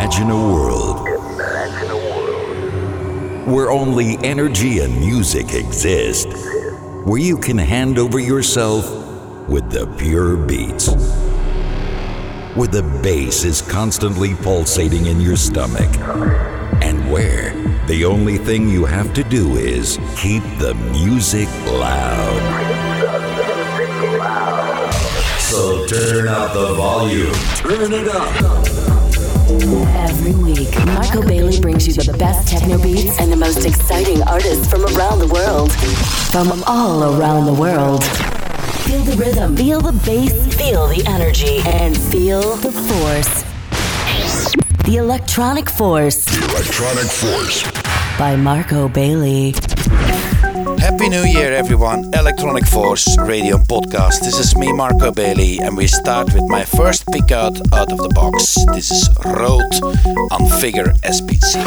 Imagine a world where only energy and music exist, where you can hand over yourself with the pure beats, where the bass is constantly pulsating in your stomach, and where the only thing you have to do is keep the music loud. So turn up the volume. Turn it up. Every week, Marco Bailey brings you the best techno beats and the most exciting artists from around the world. From all around the world. Feel the rhythm, feel the bass, feel the energy, and feel the force. The Electronic Force. The Electronic Force. By Marco Bailey. Happy New Year, everyone. Electronic Force Radio Podcast. This is me, Marco Bailey, and we start with my first pick out out of the box. This is Road on Figure SPC.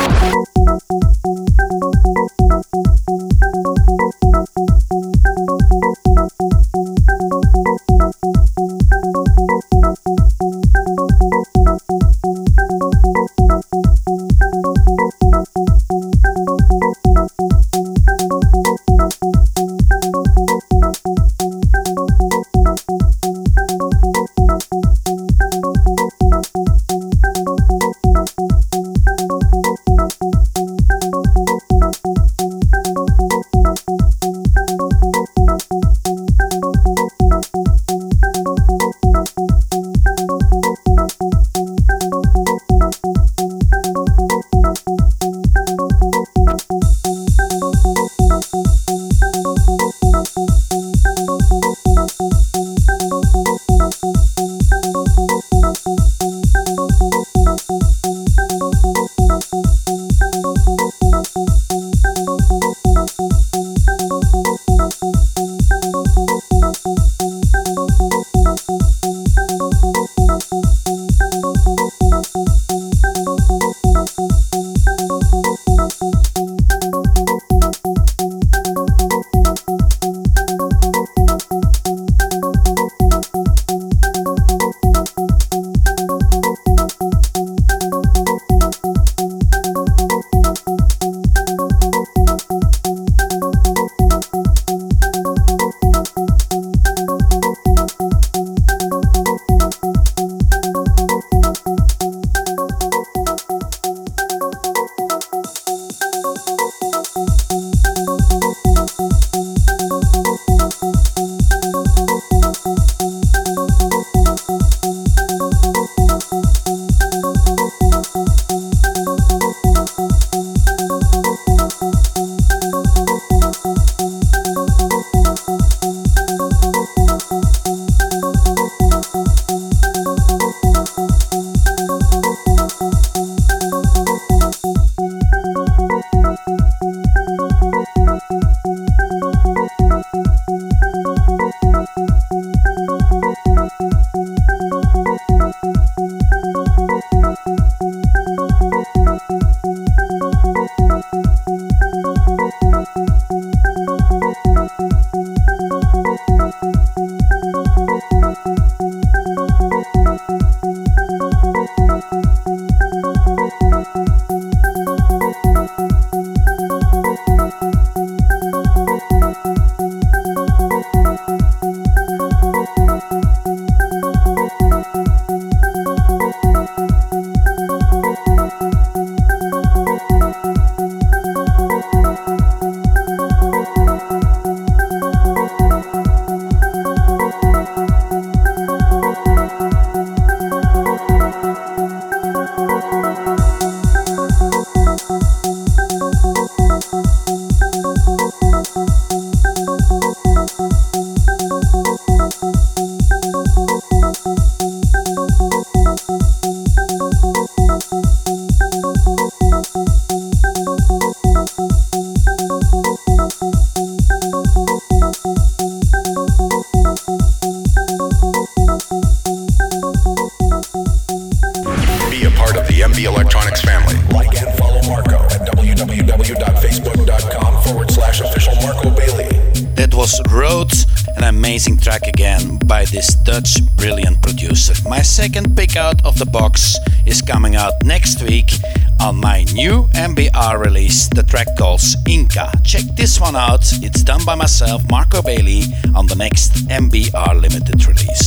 The track calls Inca. Check this one out. It's done by myself, Marco Bailey, on the next MBR limited release.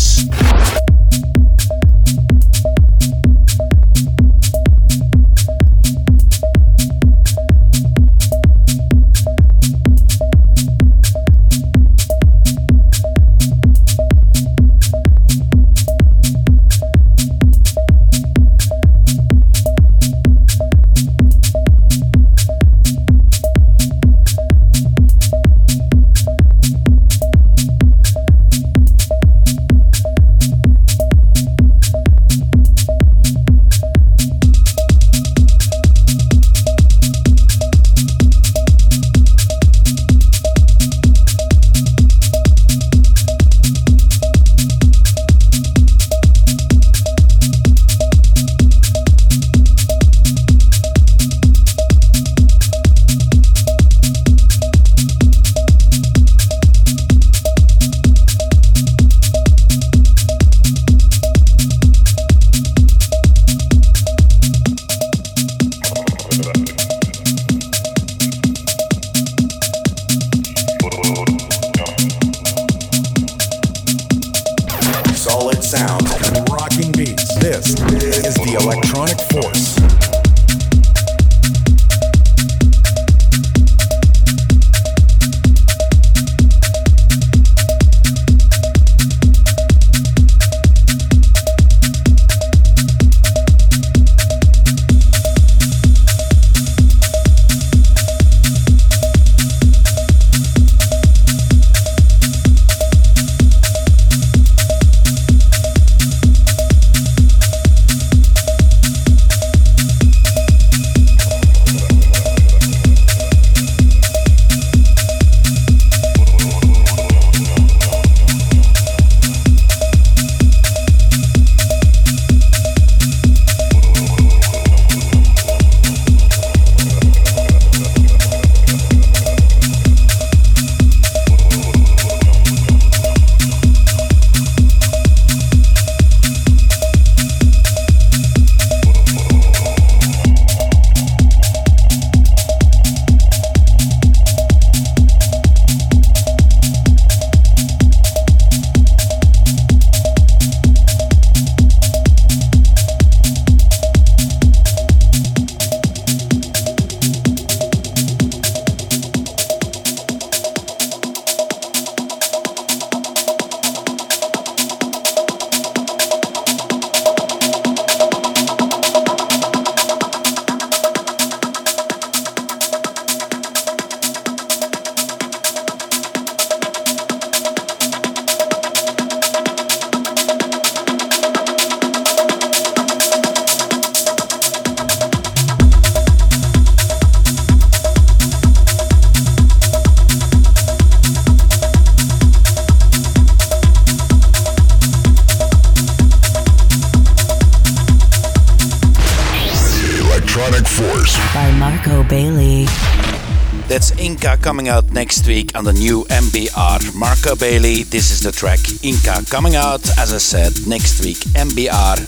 The new MBR. Marco Bailey, this is the track Inca coming out, as I said, next week, MBR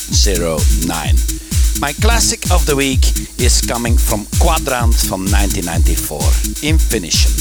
09. My classic of the week is coming from Quadrant from 1994, Infinition.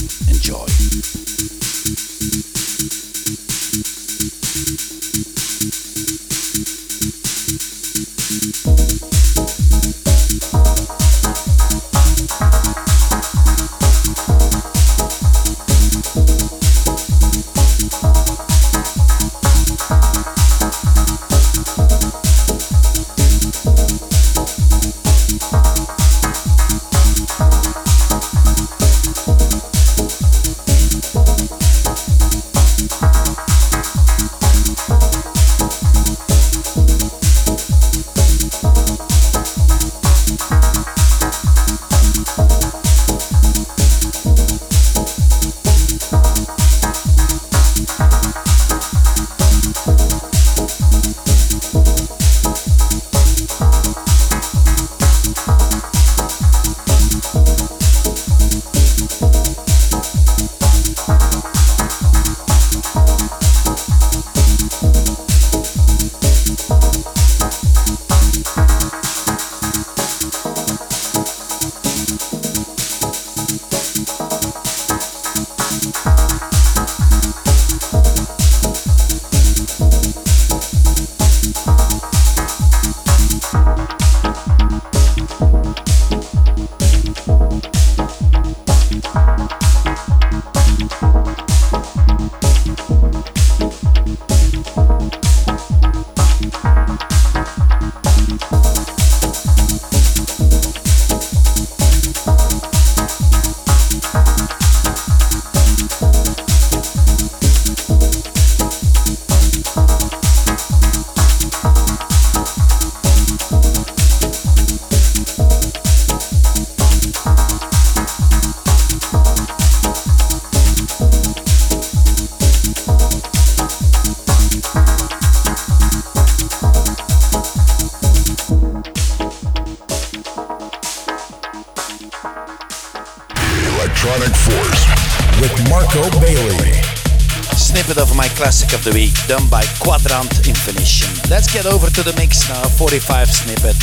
Done by Quadrant Infinition. Let's get over to the mix now. 45 snippet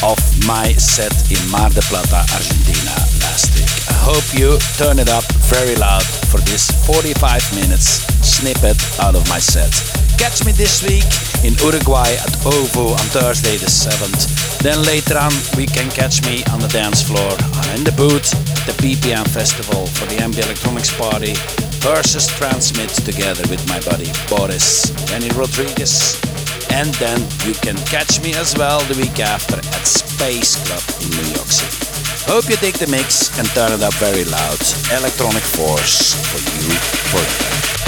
of my set in Mar del Plata, Argentina last week. I hope you turn it up very loud for this 45 minutes snippet out of my set. Catch me this week in Uruguay at OVO on Thursday the 7th. Then later on, we can catch me on the dance floor uh, in the booth the BPM Festival for the MB Elektronics Party versus Transmit together with my buddy Boris Danny Rodriguez. And then you can catch me as well the week after at Space Club in New York City. Hope you dig the mix and turn it up very loud. Electronic Force for you forever.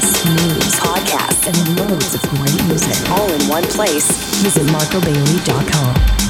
artists, news, podcasts, and loads of great music all in one place. Visit marcobailey.com.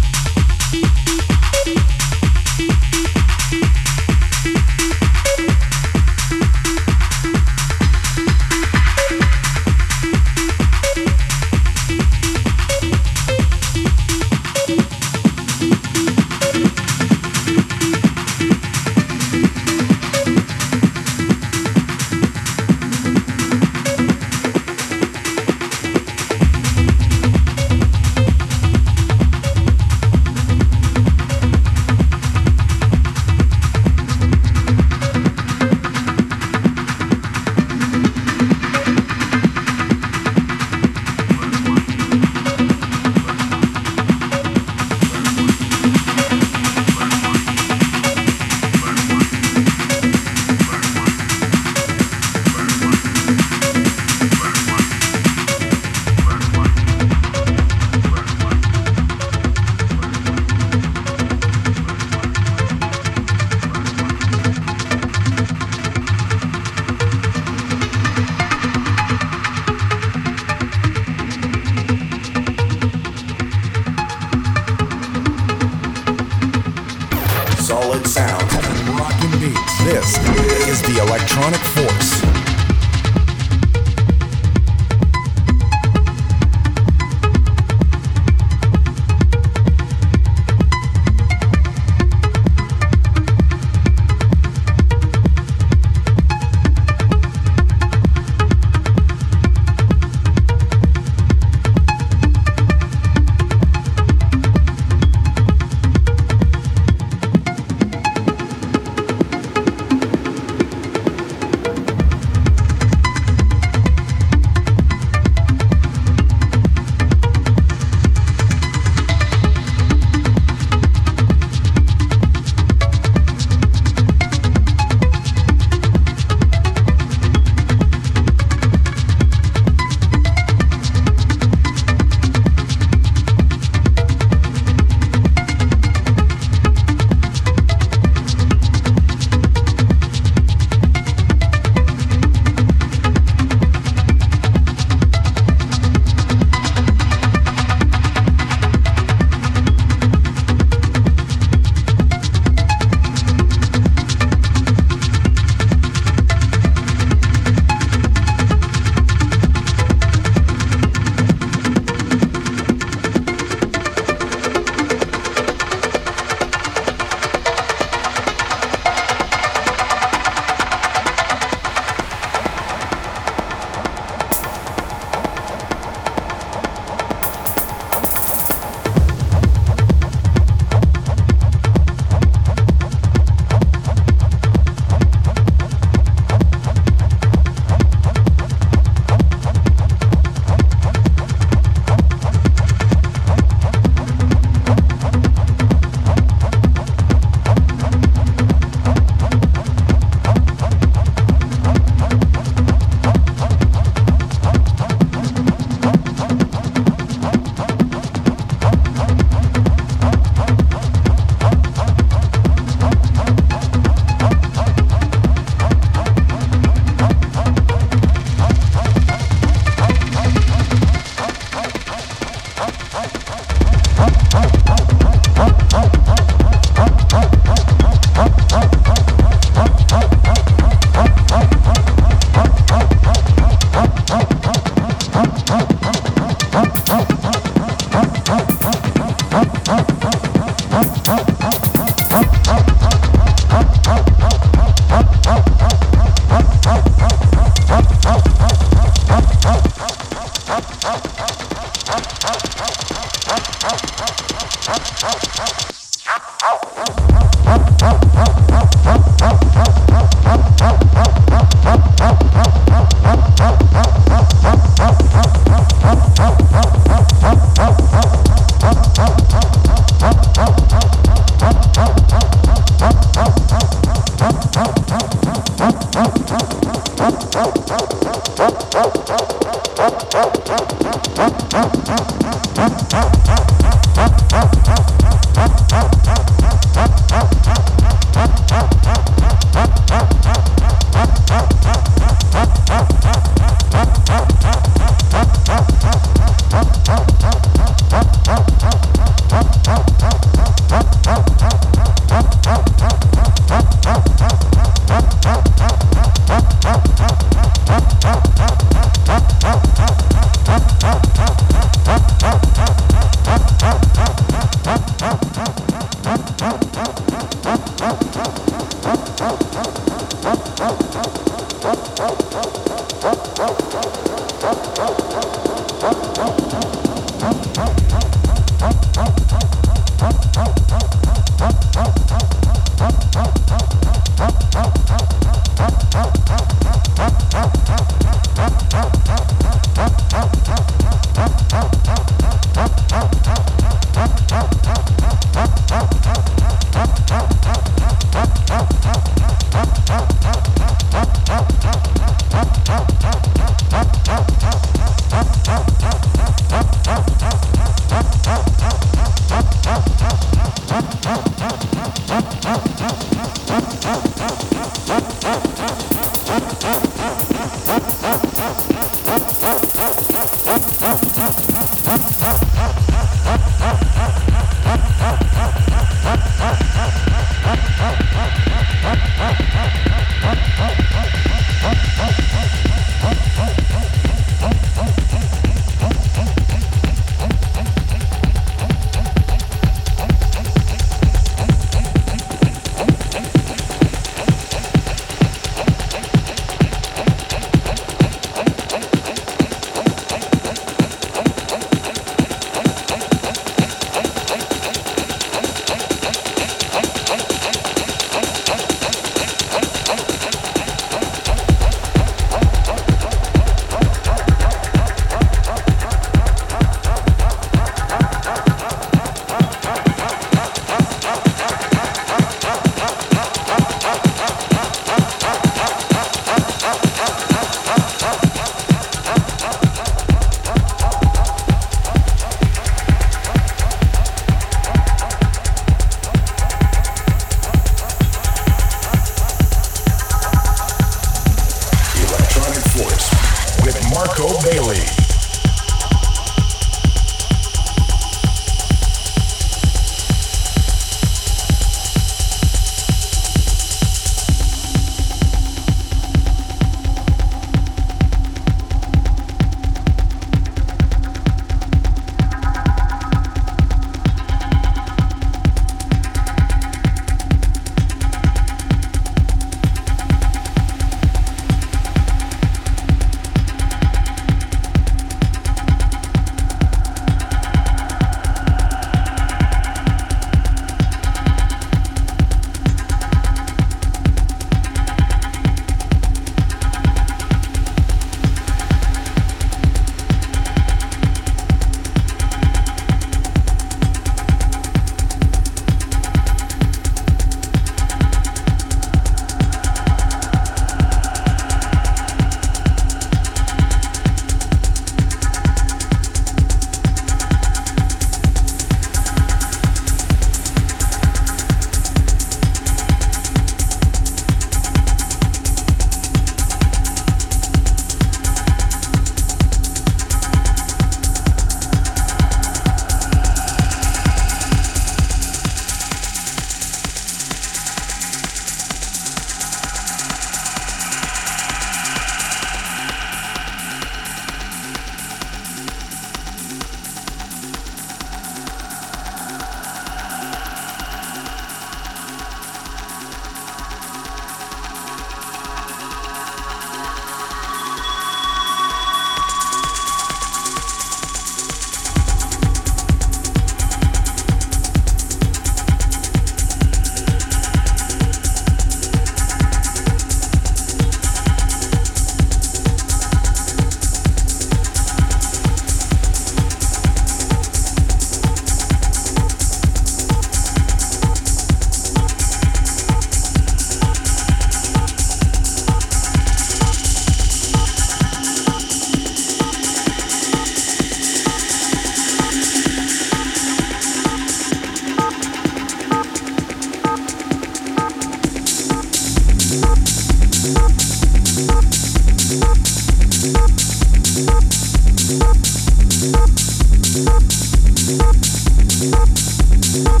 Thank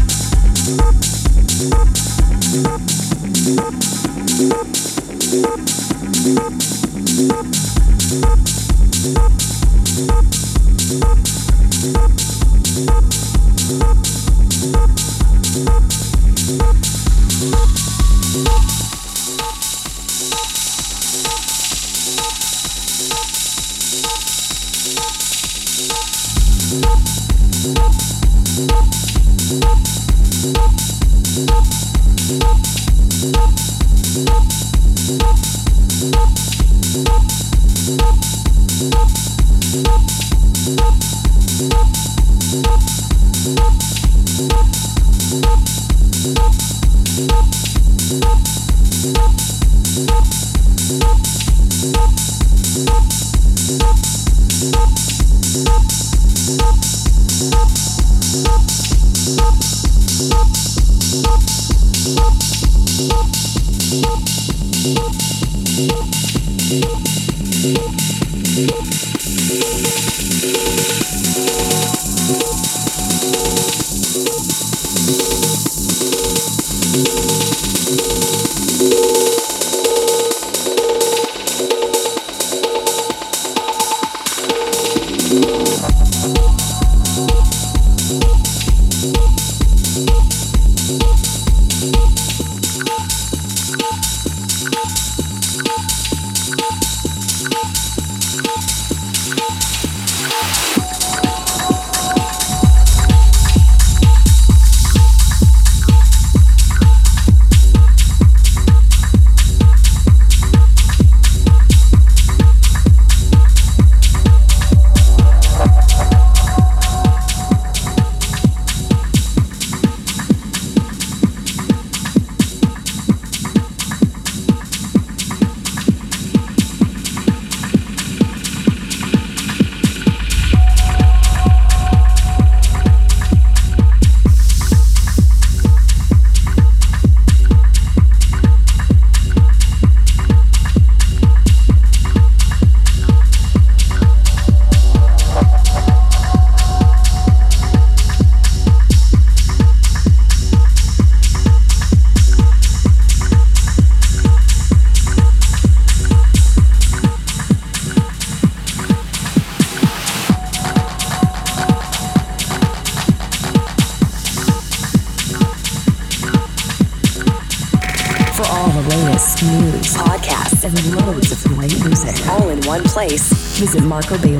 visit marcobailey.com.